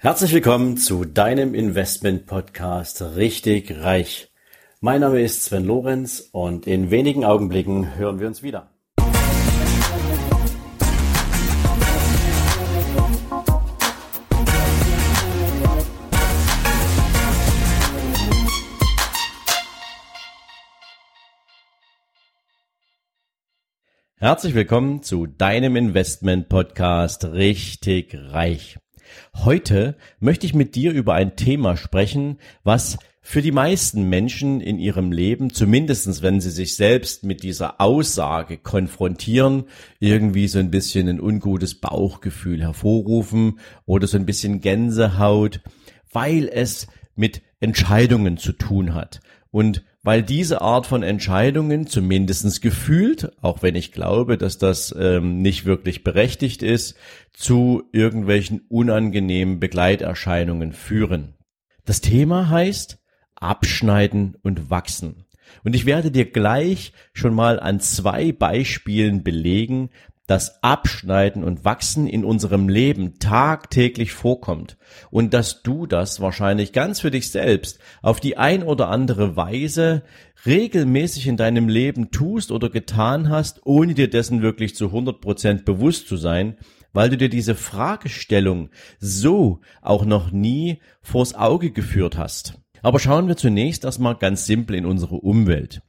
Herzlich willkommen zu deinem Investment Podcast Richtig Reich. Mein Name ist Sven Lorenz und in wenigen Augenblicken hören wir uns wieder. Herzlich willkommen zu deinem Investment Podcast Richtig Reich. Heute möchte ich mit dir über ein Thema sprechen, was für die meisten Menschen in ihrem Leben, zumindestens wenn sie sich selbst mit dieser Aussage konfrontieren, irgendwie so ein bisschen ein ungutes Bauchgefühl hervorrufen oder so ein bisschen Gänsehaut, weil es mit Entscheidungen zu tun hat. Und weil diese Art von Entscheidungen zumindestens gefühlt, auch wenn ich glaube, dass das ähm, nicht wirklich berechtigt ist, zu irgendwelchen unangenehmen Begleiterscheinungen führen. Das Thema heißt Abschneiden und Wachsen. Und ich werde dir gleich schon mal an zwei Beispielen belegen, dass Abschneiden und Wachsen in unserem Leben tagtäglich vorkommt und dass du das wahrscheinlich ganz für dich selbst auf die ein oder andere Weise regelmäßig in deinem Leben tust oder getan hast, ohne dir dessen wirklich zu 100 Prozent bewusst zu sein, weil du dir diese Fragestellung so auch noch nie vors Auge geführt hast. Aber schauen wir zunächst erstmal ganz simpel in unsere Umwelt.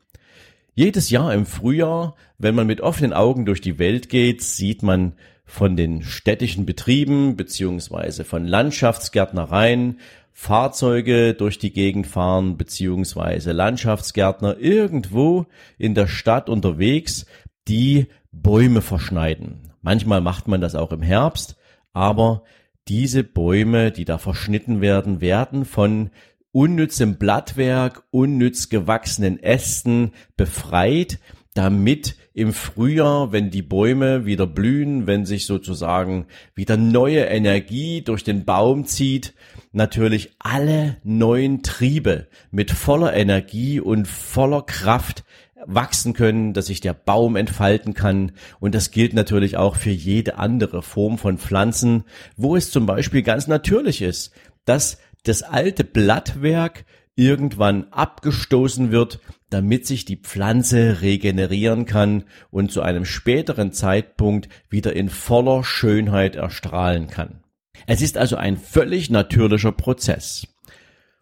Jedes Jahr im Frühjahr, wenn man mit offenen Augen durch die Welt geht, sieht man von den städtischen Betrieben beziehungsweise von Landschaftsgärtnereien Fahrzeuge durch die Gegend fahren beziehungsweise Landschaftsgärtner irgendwo in der Stadt unterwegs, die Bäume verschneiden. Manchmal macht man das auch im Herbst, aber diese Bäume, die da verschnitten werden, werden von unnützem Blattwerk, unnütz gewachsenen Ästen befreit, damit im Frühjahr, wenn die Bäume wieder blühen, wenn sich sozusagen wieder neue Energie durch den Baum zieht, natürlich alle neuen Triebe mit voller Energie und voller Kraft wachsen können, dass sich der Baum entfalten kann. Und das gilt natürlich auch für jede andere Form von Pflanzen, wo es zum Beispiel ganz natürlich ist, dass das alte Blattwerk irgendwann abgestoßen wird, damit sich die Pflanze regenerieren kann und zu einem späteren Zeitpunkt wieder in voller Schönheit erstrahlen kann. Es ist also ein völlig natürlicher Prozess.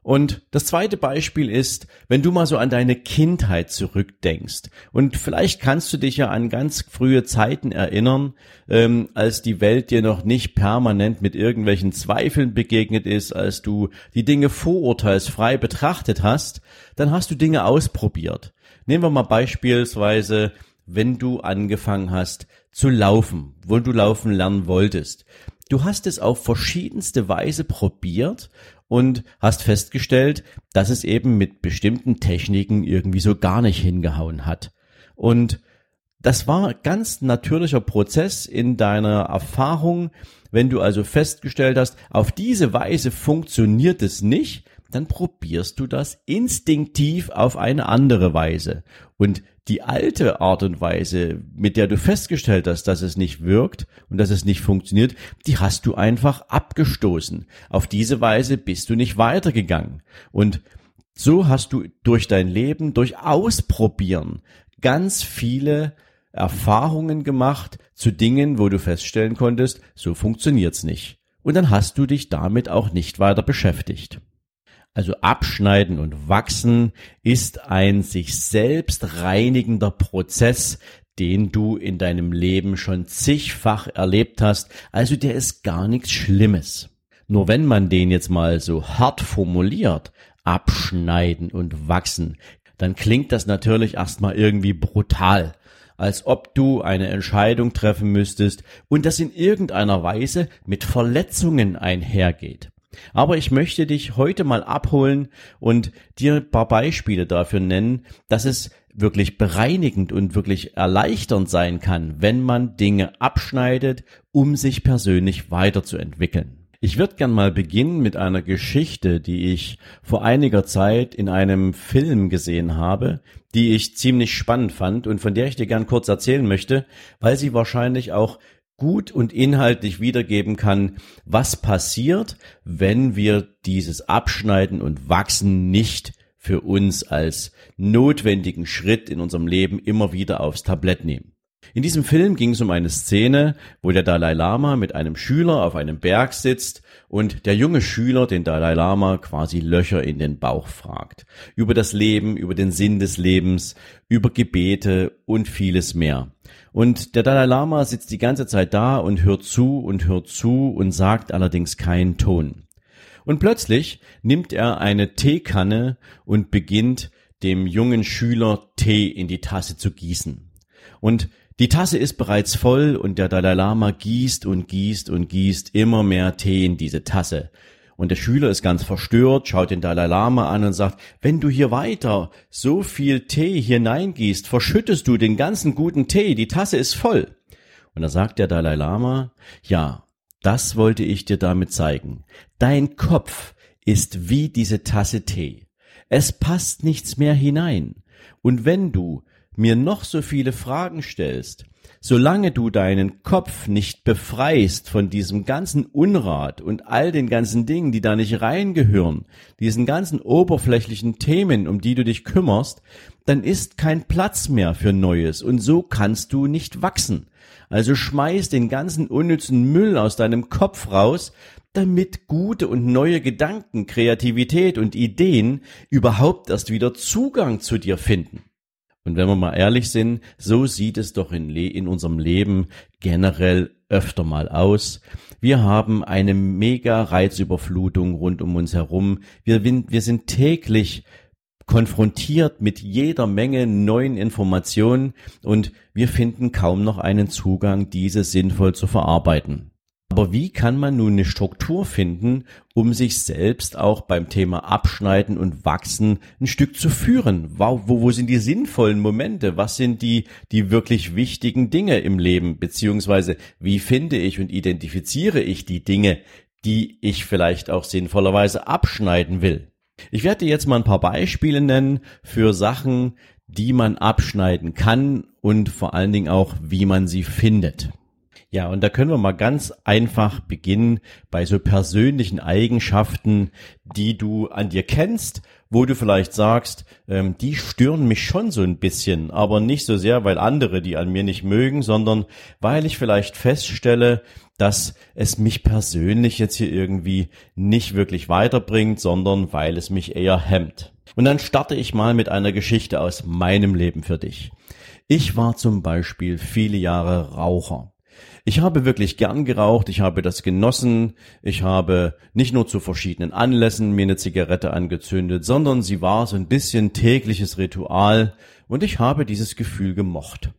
Und das zweite Beispiel ist, wenn du mal so an deine Kindheit zurückdenkst. Und vielleicht kannst du dich ja an ganz frühe Zeiten erinnern, ähm, als die Welt dir noch nicht permanent mit irgendwelchen Zweifeln begegnet ist, als du die Dinge vorurteilsfrei betrachtet hast, dann hast du Dinge ausprobiert. Nehmen wir mal beispielsweise, wenn du angefangen hast zu laufen, wo du laufen lernen wolltest. Du hast es auf verschiedenste Weise probiert und hast festgestellt, dass es eben mit bestimmten Techniken irgendwie so gar nicht hingehauen hat. Und das war ganz natürlicher Prozess in deiner Erfahrung. Wenn du also festgestellt hast, auf diese Weise funktioniert es nicht, dann probierst du das instinktiv auf eine andere Weise. Und die alte Art und Weise, mit der du festgestellt hast, dass es nicht wirkt und dass es nicht funktioniert, die hast du einfach abgestoßen. Auf diese Weise bist du nicht weitergegangen. Und so hast du durch dein Leben, durch Ausprobieren ganz viele Erfahrungen gemacht zu Dingen, wo du feststellen konntest, so funktioniert's nicht. Und dann hast du dich damit auch nicht weiter beschäftigt. Also abschneiden und wachsen ist ein sich selbst reinigender Prozess, den du in deinem Leben schon zigfach erlebt hast. Also der ist gar nichts Schlimmes. Nur wenn man den jetzt mal so hart formuliert, abschneiden und wachsen, dann klingt das natürlich erstmal irgendwie brutal als ob du eine Entscheidung treffen müsstest und das in irgendeiner Weise mit Verletzungen einhergeht. Aber ich möchte dich heute mal abholen und dir ein paar Beispiele dafür nennen, dass es wirklich bereinigend und wirklich erleichternd sein kann, wenn man Dinge abschneidet, um sich persönlich weiterzuentwickeln. Ich würde gern mal beginnen mit einer Geschichte, die ich vor einiger Zeit in einem Film gesehen habe, die ich ziemlich spannend fand und von der ich dir gern kurz erzählen möchte, weil sie wahrscheinlich auch gut und inhaltlich wiedergeben kann, was passiert, wenn wir dieses Abschneiden und Wachsen nicht für uns als notwendigen Schritt in unserem Leben immer wieder aufs Tablett nehmen. In diesem Film ging es um eine Szene, wo der Dalai Lama mit einem Schüler auf einem Berg sitzt und der junge Schüler den Dalai Lama quasi Löcher in den Bauch fragt. Über das Leben, über den Sinn des Lebens, über Gebete und vieles mehr. Und der Dalai Lama sitzt die ganze Zeit da und hört zu und hört zu und sagt allerdings keinen Ton. Und plötzlich nimmt er eine Teekanne und beginnt dem jungen Schüler Tee in die Tasse zu gießen. Und die Tasse ist bereits voll und der Dalai Lama gießt und gießt und gießt immer mehr Tee in diese Tasse. Und der Schüler ist ganz verstört, schaut den Dalai Lama an und sagt, wenn du hier weiter so viel Tee hineingießt, verschüttest du den ganzen guten Tee, die Tasse ist voll. Und da sagt der Dalai Lama, ja, das wollte ich dir damit zeigen. Dein Kopf ist wie diese Tasse Tee. Es passt nichts mehr hinein. Und wenn du mir noch so viele Fragen stellst, solange du deinen Kopf nicht befreist von diesem ganzen Unrat und all den ganzen Dingen, die da nicht reingehören, diesen ganzen oberflächlichen Themen, um die du dich kümmerst, dann ist kein Platz mehr für Neues und so kannst du nicht wachsen. Also schmeiß den ganzen unnützen Müll aus deinem Kopf raus, damit gute und neue Gedanken, Kreativität und Ideen überhaupt erst wieder Zugang zu dir finden. Und wenn wir mal ehrlich sind, so sieht es doch in, in unserem Leben generell öfter mal aus. Wir haben eine mega Reizüberflutung rund um uns herum. Wir, wir sind täglich konfrontiert mit jeder Menge neuen Informationen und wir finden kaum noch einen Zugang, diese sinnvoll zu verarbeiten. Aber wie kann man nun eine Struktur finden, um sich selbst auch beim Thema Abschneiden und Wachsen ein Stück zu führen? Wo, wo, sind die sinnvollen Momente? Was sind die, die wirklich wichtigen Dinge im Leben? Beziehungsweise wie finde ich und identifiziere ich die Dinge, die ich vielleicht auch sinnvollerweise abschneiden will? Ich werde dir jetzt mal ein paar Beispiele nennen für Sachen, die man abschneiden kann und vor allen Dingen auch, wie man sie findet. Ja, und da können wir mal ganz einfach beginnen bei so persönlichen Eigenschaften, die du an dir kennst, wo du vielleicht sagst, ähm, die stören mich schon so ein bisschen, aber nicht so sehr, weil andere die an mir nicht mögen, sondern weil ich vielleicht feststelle, dass es mich persönlich jetzt hier irgendwie nicht wirklich weiterbringt, sondern weil es mich eher hemmt. Und dann starte ich mal mit einer Geschichte aus meinem Leben für dich. Ich war zum Beispiel viele Jahre Raucher. Ich habe wirklich gern geraucht, ich habe das genossen, ich habe nicht nur zu verschiedenen Anlässen mir eine Zigarette angezündet, sondern sie war so ein bisschen tägliches Ritual und ich habe dieses Gefühl gemocht.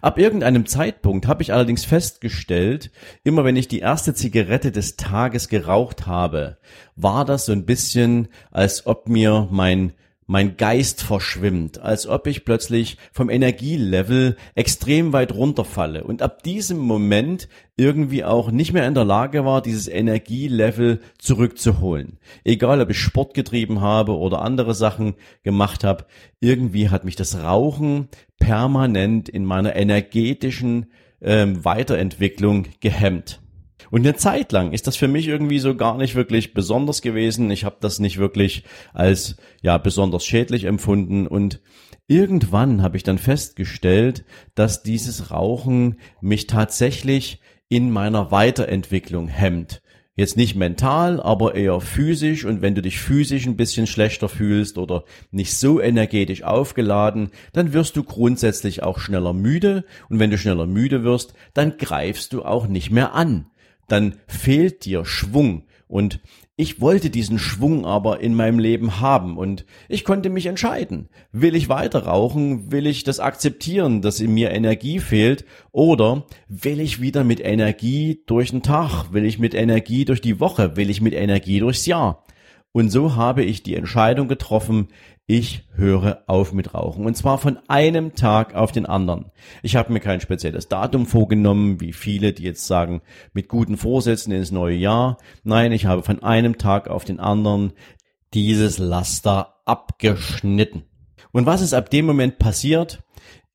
Ab irgendeinem Zeitpunkt habe ich allerdings festgestellt, immer wenn ich die erste Zigarette des Tages geraucht habe, war das so ein bisschen, als ob mir mein mein Geist verschwimmt, als ob ich plötzlich vom Energielevel extrem weit runterfalle und ab diesem Moment irgendwie auch nicht mehr in der Lage war, dieses Energielevel zurückzuholen. Egal, ob ich Sport getrieben habe oder andere Sachen gemacht habe, irgendwie hat mich das Rauchen permanent in meiner energetischen ähm, Weiterentwicklung gehemmt. Und eine Zeit lang ist das für mich irgendwie so gar nicht wirklich besonders gewesen. Ich habe das nicht wirklich als ja besonders schädlich empfunden und irgendwann habe ich dann festgestellt, dass dieses Rauchen mich tatsächlich in meiner Weiterentwicklung hemmt. Jetzt nicht mental, aber eher physisch. Und wenn du dich physisch ein bisschen schlechter fühlst oder nicht so energetisch aufgeladen, dann wirst du grundsätzlich auch schneller müde. Und wenn du schneller müde wirst, dann greifst du auch nicht mehr an dann fehlt dir Schwung. Und ich wollte diesen Schwung aber in meinem Leben haben und ich konnte mich entscheiden. Will ich weiter rauchen? Will ich das akzeptieren, dass in mir Energie fehlt? Oder will ich wieder mit Energie durch den Tag? Will ich mit Energie durch die Woche? Will ich mit Energie durchs Jahr? Und so habe ich die Entscheidung getroffen, ich höre auf mit Rauchen. Und zwar von einem Tag auf den anderen. Ich habe mir kein spezielles Datum vorgenommen, wie viele, die jetzt sagen, mit guten Vorsätzen ins neue Jahr. Nein, ich habe von einem Tag auf den anderen dieses Laster abgeschnitten. Und was ist ab dem Moment passiert?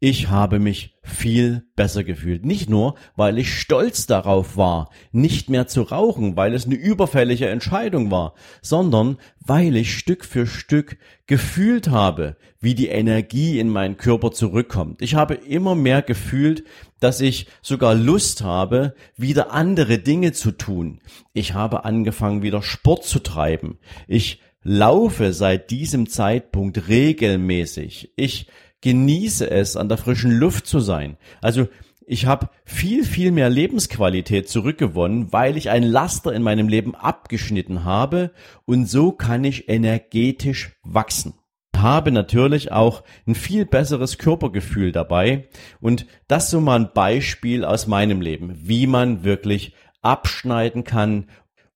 Ich habe mich viel besser gefühlt. Nicht nur, weil ich stolz darauf war, nicht mehr zu rauchen, weil es eine überfällige Entscheidung war, sondern weil ich Stück für Stück gefühlt habe, wie die Energie in meinen Körper zurückkommt. Ich habe immer mehr gefühlt, dass ich sogar Lust habe, wieder andere Dinge zu tun. Ich habe angefangen, wieder Sport zu treiben. Ich laufe seit diesem Zeitpunkt regelmäßig. Ich genieße es, an der frischen Luft zu sein. Also ich habe viel, viel mehr Lebensqualität zurückgewonnen, weil ich ein Laster in meinem Leben abgeschnitten habe und so kann ich energetisch wachsen. Habe natürlich auch ein viel besseres Körpergefühl dabei und das so mal ein Beispiel aus meinem Leben, wie man wirklich abschneiden kann,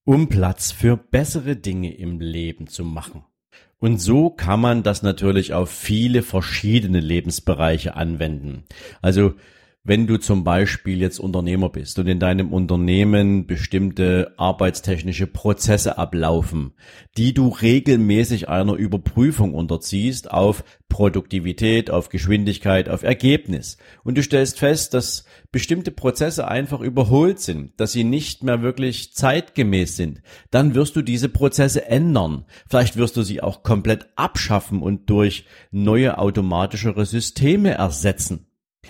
um Platz für bessere Dinge im Leben zu machen. Und so kann man das natürlich auf viele verschiedene Lebensbereiche anwenden. Also wenn du zum Beispiel jetzt Unternehmer bist und in deinem Unternehmen bestimmte arbeitstechnische Prozesse ablaufen, die du regelmäßig einer Überprüfung unterziehst auf Produktivität, auf Geschwindigkeit, auf Ergebnis und du stellst fest, dass bestimmte Prozesse einfach überholt sind, dass sie nicht mehr wirklich zeitgemäß sind, dann wirst du diese Prozesse ändern. Vielleicht wirst du sie auch komplett abschaffen und durch neue automatischere Systeme ersetzen.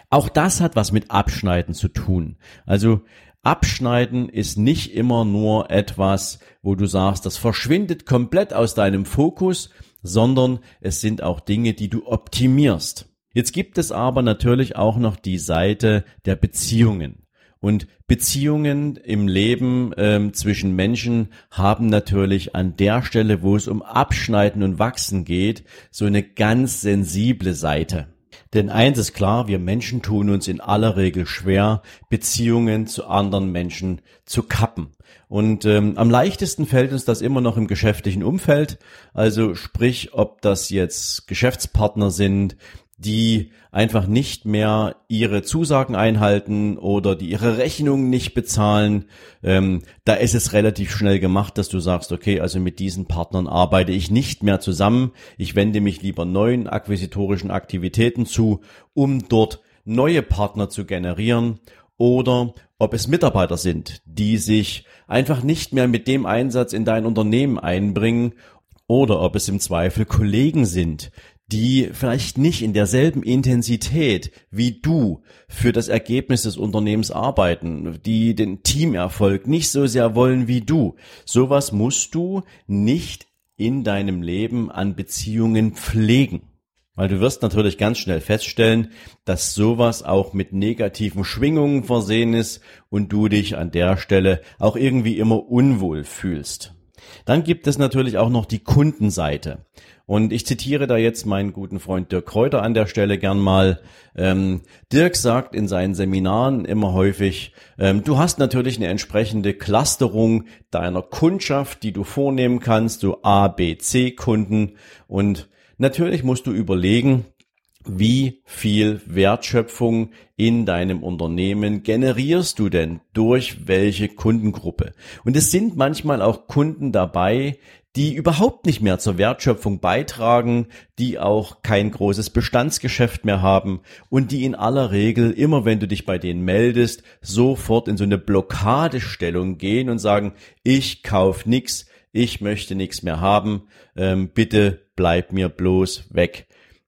Auch das hat was mit Abschneiden zu tun. Also Abschneiden ist nicht immer nur etwas, wo du sagst, das verschwindet komplett aus deinem Fokus, sondern es sind auch Dinge, die du optimierst. Jetzt gibt es aber natürlich auch noch die Seite der Beziehungen. Und Beziehungen im Leben ähm, zwischen Menschen haben natürlich an der Stelle, wo es um Abschneiden und Wachsen geht, so eine ganz sensible Seite. Denn eins ist klar, wir Menschen tun uns in aller Regel schwer, Beziehungen zu anderen Menschen zu kappen. Und ähm, am leichtesten fällt uns das immer noch im geschäftlichen Umfeld. Also sprich, ob das jetzt Geschäftspartner sind, die einfach nicht mehr ihre Zusagen einhalten oder die ihre Rechnungen nicht bezahlen, ähm, da ist es relativ schnell gemacht, dass du sagst, okay, also mit diesen Partnern arbeite ich nicht mehr zusammen, ich wende mich lieber neuen akquisitorischen Aktivitäten zu, um dort neue Partner zu generieren oder ob es Mitarbeiter sind, die sich einfach nicht mehr mit dem Einsatz in dein Unternehmen einbringen oder ob es im Zweifel Kollegen sind, die vielleicht nicht in derselben Intensität wie du für das Ergebnis des Unternehmens arbeiten, die den Teamerfolg nicht so sehr wollen wie du. Sowas musst du nicht in deinem Leben an Beziehungen pflegen. Weil du wirst natürlich ganz schnell feststellen, dass sowas auch mit negativen Schwingungen versehen ist und du dich an der Stelle auch irgendwie immer unwohl fühlst. Dann gibt es natürlich auch noch die Kundenseite. Und ich zitiere da jetzt meinen guten Freund Dirk Kräuter an der Stelle gern mal. Ähm, Dirk sagt in seinen Seminaren immer häufig, ähm, du hast natürlich eine entsprechende Clusterung deiner Kundschaft, die du vornehmen kannst, so A, B, C Kunden. Und natürlich musst du überlegen, wie viel Wertschöpfung in deinem Unternehmen generierst du denn durch welche Kundengruppe? Und es sind manchmal auch Kunden dabei, die überhaupt nicht mehr zur Wertschöpfung beitragen, die auch kein großes Bestandsgeschäft mehr haben und die in aller Regel immer, wenn du dich bei denen meldest, sofort in so eine Blockadestellung gehen und sagen, ich kauf nix, ich möchte nichts mehr haben, ähm, bitte bleib mir bloß weg.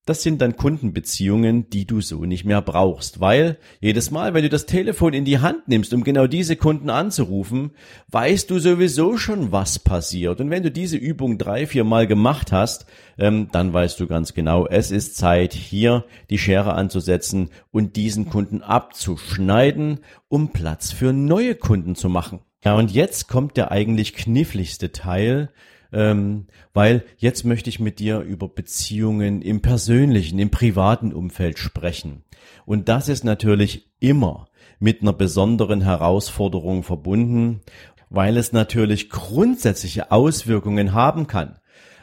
Das sind dann Kundenbeziehungen, die du so nicht mehr brauchst, weil jedes Mal, wenn du das Telefon in die Hand nimmst, um genau diese Kunden anzurufen, weißt du sowieso schon, was passiert. Und wenn du diese Übung drei, vier Mal gemacht hast, ähm, dann weißt du ganz genau, es ist Zeit, hier die Schere anzusetzen und diesen Kunden abzuschneiden, um Platz für neue Kunden zu machen. Ja, und jetzt kommt der eigentlich kniffligste Teil, ähm, weil jetzt möchte ich mit dir über Beziehungen im persönlichen, im privaten Umfeld sprechen. Und das ist natürlich immer mit einer besonderen Herausforderung verbunden, weil es natürlich grundsätzliche Auswirkungen haben kann.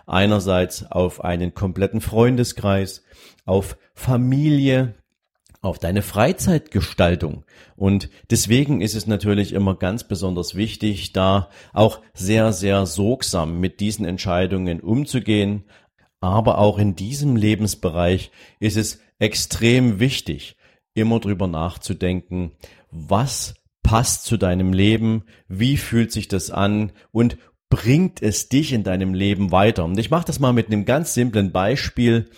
Einerseits auf einen kompletten Freundeskreis, auf Familie, auf deine Freizeitgestaltung. Und deswegen ist es natürlich immer ganz besonders wichtig, da auch sehr, sehr sorgsam mit diesen Entscheidungen umzugehen. Aber auch in diesem Lebensbereich ist es extrem wichtig, immer drüber nachzudenken, was passt zu deinem Leben, wie fühlt sich das an und bringt es dich in deinem Leben weiter. Und ich mache das mal mit einem ganz simplen Beispiel.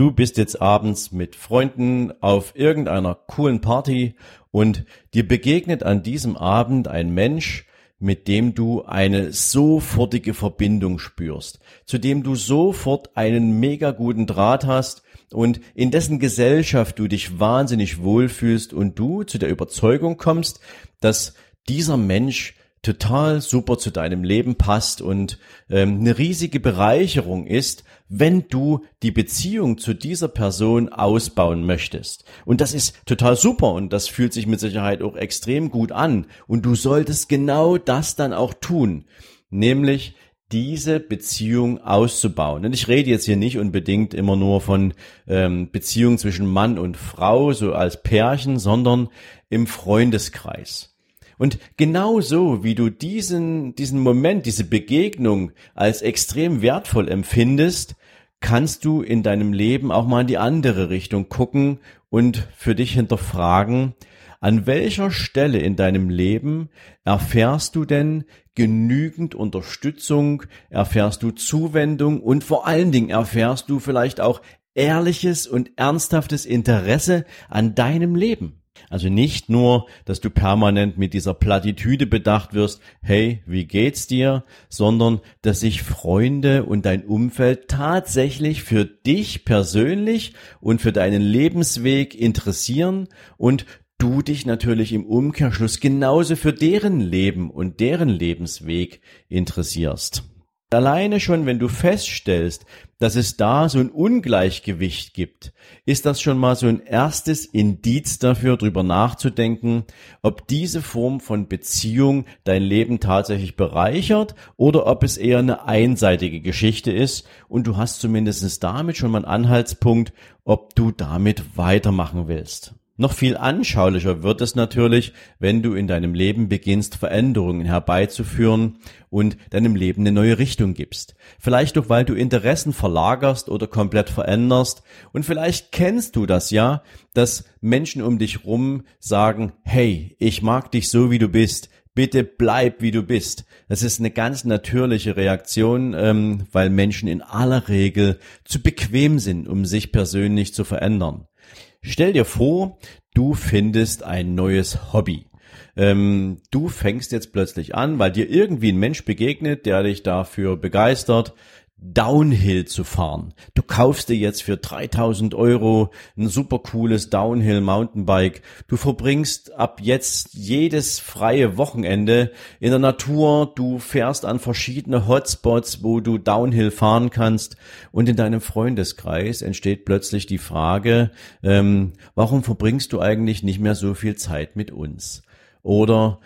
Du bist jetzt abends mit Freunden auf irgendeiner coolen Party und dir begegnet an diesem Abend ein Mensch, mit dem du eine sofortige Verbindung spürst, zu dem du sofort einen mega guten Draht hast und in dessen Gesellschaft du dich wahnsinnig wohlfühlst und du zu der Überzeugung kommst, dass dieser Mensch total super zu deinem Leben passt und ähm, eine riesige Bereicherung ist, wenn du die Beziehung zu dieser Person ausbauen möchtest. Und das ist total super und das fühlt sich mit Sicherheit auch extrem gut an. Und du solltest genau das dann auch tun, nämlich diese Beziehung auszubauen. Und ich rede jetzt hier nicht unbedingt immer nur von ähm, Beziehungen zwischen Mann und Frau, so als Pärchen, sondern im Freundeskreis. Und genauso wie du diesen, diesen Moment, diese Begegnung als extrem wertvoll empfindest, kannst du in deinem Leben auch mal in die andere Richtung gucken und für dich hinterfragen, an welcher Stelle in deinem Leben erfährst du denn genügend Unterstützung, erfährst du Zuwendung und vor allen Dingen erfährst du vielleicht auch ehrliches und ernsthaftes Interesse an deinem Leben. Also nicht nur, dass du permanent mit dieser Plattitüde bedacht wirst, hey, wie geht's dir, sondern dass sich Freunde und dein Umfeld tatsächlich für dich persönlich und für deinen Lebensweg interessieren und du dich natürlich im Umkehrschluss genauso für deren Leben und deren Lebensweg interessierst. Alleine schon, wenn du feststellst, dass es da so ein Ungleichgewicht gibt, ist das schon mal so ein erstes Indiz dafür, drüber nachzudenken, ob diese Form von Beziehung dein Leben tatsächlich bereichert oder ob es eher eine einseitige Geschichte ist und du hast zumindest damit schon mal einen Anhaltspunkt, ob du damit weitermachen willst. Noch viel anschaulicher wird es natürlich, wenn du in deinem Leben beginnst, Veränderungen herbeizuführen und deinem Leben eine neue Richtung gibst. Vielleicht auch, weil du Interessen verlagerst oder komplett veränderst. Und vielleicht kennst du das ja, dass Menschen um dich rum sagen, hey, ich mag dich so, wie du bist. Bitte bleib, wie du bist. Das ist eine ganz natürliche Reaktion, ähm, weil Menschen in aller Regel zu bequem sind, um sich persönlich zu verändern. Stell dir vor, du findest ein neues Hobby. Ähm, du fängst jetzt plötzlich an, weil dir irgendwie ein Mensch begegnet, der dich dafür begeistert, Downhill zu fahren. Du kaufst dir jetzt für 3000 Euro ein super cooles Downhill Mountainbike. Du verbringst ab jetzt jedes freie Wochenende in der Natur. Du fährst an verschiedene Hotspots, wo du Downhill fahren kannst. Und in deinem Freundeskreis entsteht plötzlich die Frage, ähm, warum verbringst du eigentlich nicht mehr so viel Zeit mit uns? Oder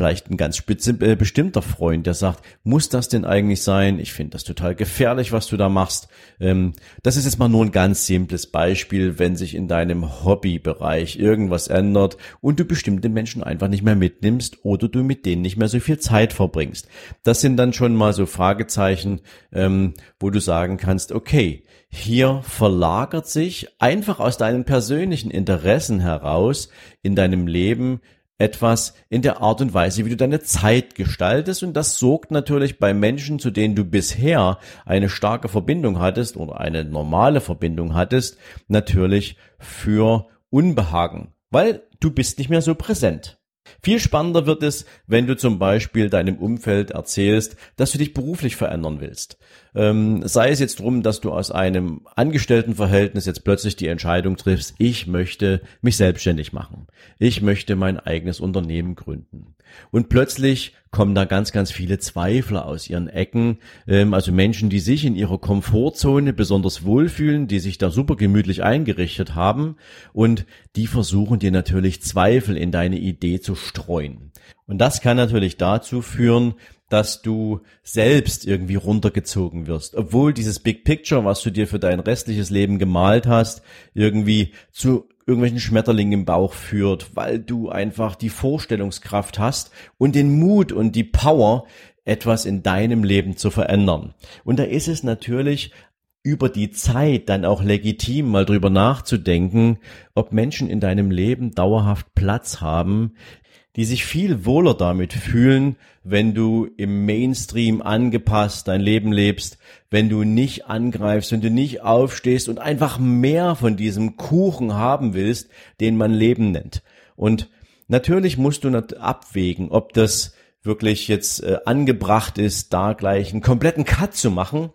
vielleicht ein ganz spitze, äh, bestimmter Freund, der sagt, muss das denn eigentlich sein? Ich finde das total gefährlich, was du da machst. Ähm, das ist jetzt mal nur ein ganz simples Beispiel, wenn sich in deinem Hobbybereich irgendwas ändert und du bestimmte Menschen einfach nicht mehr mitnimmst oder du mit denen nicht mehr so viel Zeit verbringst. Das sind dann schon mal so Fragezeichen, ähm, wo du sagen kannst, okay, hier verlagert sich einfach aus deinen persönlichen Interessen heraus in deinem Leben etwas in der Art und Weise, wie du deine Zeit gestaltest. Und das sorgt natürlich bei Menschen, zu denen du bisher eine starke Verbindung hattest oder eine normale Verbindung hattest, natürlich für Unbehagen, weil du bist nicht mehr so präsent. Viel spannender wird es, wenn du zum Beispiel deinem Umfeld erzählst, dass du dich beruflich verändern willst. Ähm, sei es jetzt drum, dass du aus einem Angestelltenverhältnis jetzt plötzlich die Entscheidung triffst, ich möchte mich selbstständig machen. Ich möchte mein eigenes Unternehmen gründen. Und plötzlich kommen da ganz, ganz viele Zweifler aus ihren Ecken. Ähm, also Menschen, die sich in ihrer Komfortzone besonders wohlfühlen, die sich da super gemütlich eingerichtet haben und die versuchen dir natürlich Zweifel in deine Idee zu streuen. Und das kann natürlich dazu führen, dass du selbst irgendwie runtergezogen wirst, obwohl dieses Big Picture, was du dir für dein restliches Leben gemalt hast, irgendwie zu irgendwelchen Schmetterlingen im Bauch führt, weil du einfach die Vorstellungskraft hast und den Mut und die Power, etwas in deinem Leben zu verändern. Und da ist es natürlich über die Zeit dann auch legitim, mal drüber nachzudenken, ob Menschen in deinem Leben dauerhaft Platz haben, die sich viel wohler damit fühlen, wenn du im Mainstream angepasst dein Leben lebst, wenn du nicht angreifst, wenn du nicht aufstehst und einfach mehr von diesem Kuchen haben willst, den man Leben nennt. Und natürlich musst du abwägen, ob das wirklich jetzt äh, angebracht ist, da gleich einen kompletten Cut zu machen.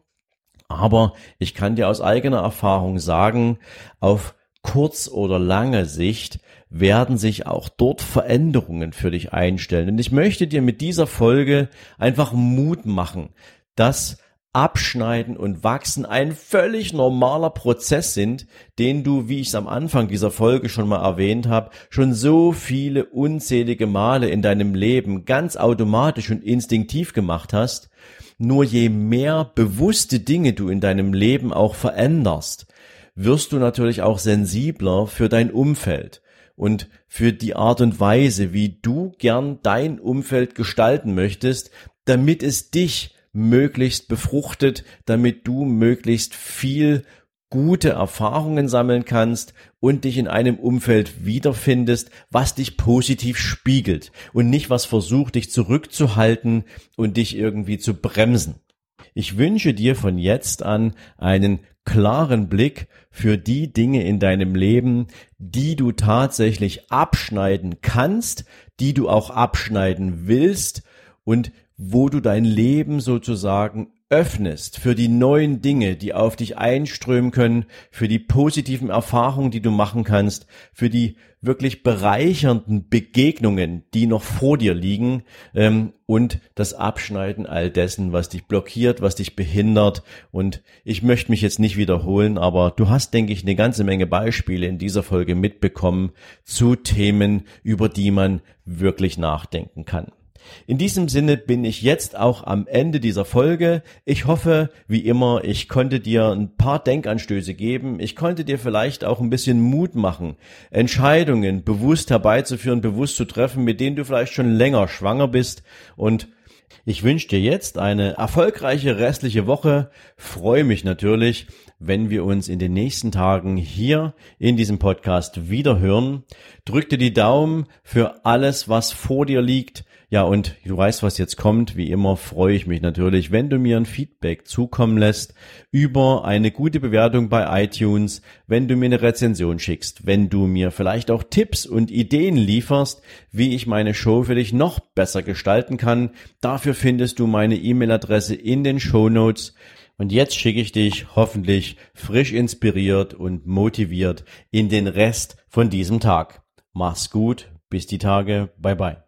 Aber ich kann dir aus eigener Erfahrung sagen, auf kurz oder lange Sicht werden sich auch dort Veränderungen für dich einstellen. Und ich möchte dir mit dieser Folge einfach Mut machen, dass Abschneiden und Wachsen ein völlig normaler Prozess sind, den du, wie ich es am Anfang dieser Folge schon mal erwähnt habe, schon so viele unzählige Male in deinem Leben ganz automatisch und instinktiv gemacht hast. Nur je mehr bewusste Dinge du in deinem Leben auch veränderst, wirst du natürlich auch sensibler für dein Umfeld und für die Art und Weise, wie du gern dein Umfeld gestalten möchtest, damit es dich möglichst befruchtet, damit du möglichst viel gute Erfahrungen sammeln kannst und dich in einem Umfeld wiederfindest, was dich positiv spiegelt und nicht was versucht, dich zurückzuhalten und dich irgendwie zu bremsen. Ich wünsche dir von jetzt an einen klaren Blick für die Dinge in deinem Leben, die du tatsächlich abschneiden kannst, die du auch abschneiden willst und wo du dein Leben sozusagen öffnest für die neuen Dinge, die auf dich einströmen können, für die positiven Erfahrungen, die du machen kannst, für die wirklich bereichernden Begegnungen, die noch vor dir liegen ähm, und das Abschneiden all dessen, was dich blockiert, was dich behindert. Und ich möchte mich jetzt nicht wiederholen, aber du hast, denke ich, eine ganze Menge Beispiele in dieser Folge mitbekommen zu Themen, über die man wirklich nachdenken kann. In diesem Sinne bin ich jetzt auch am Ende dieser Folge. Ich hoffe, wie immer, ich konnte dir ein paar Denkanstöße geben. Ich konnte dir vielleicht auch ein bisschen Mut machen, Entscheidungen bewusst herbeizuführen, bewusst zu treffen, mit denen du vielleicht schon länger schwanger bist. Und ich wünsche dir jetzt eine erfolgreiche restliche Woche. Freue mich natürlich, wenn wir uns in den nächsten Tagen hier in diesem Podcast wieder hören. Drück dir die Daumen für alles, was vor dir liegt. Ja, und du weißt, was jetzt kommt. Wie immer freue ich mich natürlich, wenn du mir ein Feedback zukommen lässt über eine gute Bewertung bei iTunes, wenn du mir eine Rezension schickst, wenn du mir vielleicht auch Tipps und Ideen lieferst, wie ich meine Show für dich noch besser gestalten kann. Dafür findest du meine E-Mail-Adresse in den Show Notes. Und jetzt schicke ich dich hoffentlich frisch inspiriert und motiviert in den Rest von diesem Tag. Mach's gut, bis die Tage, bye bye.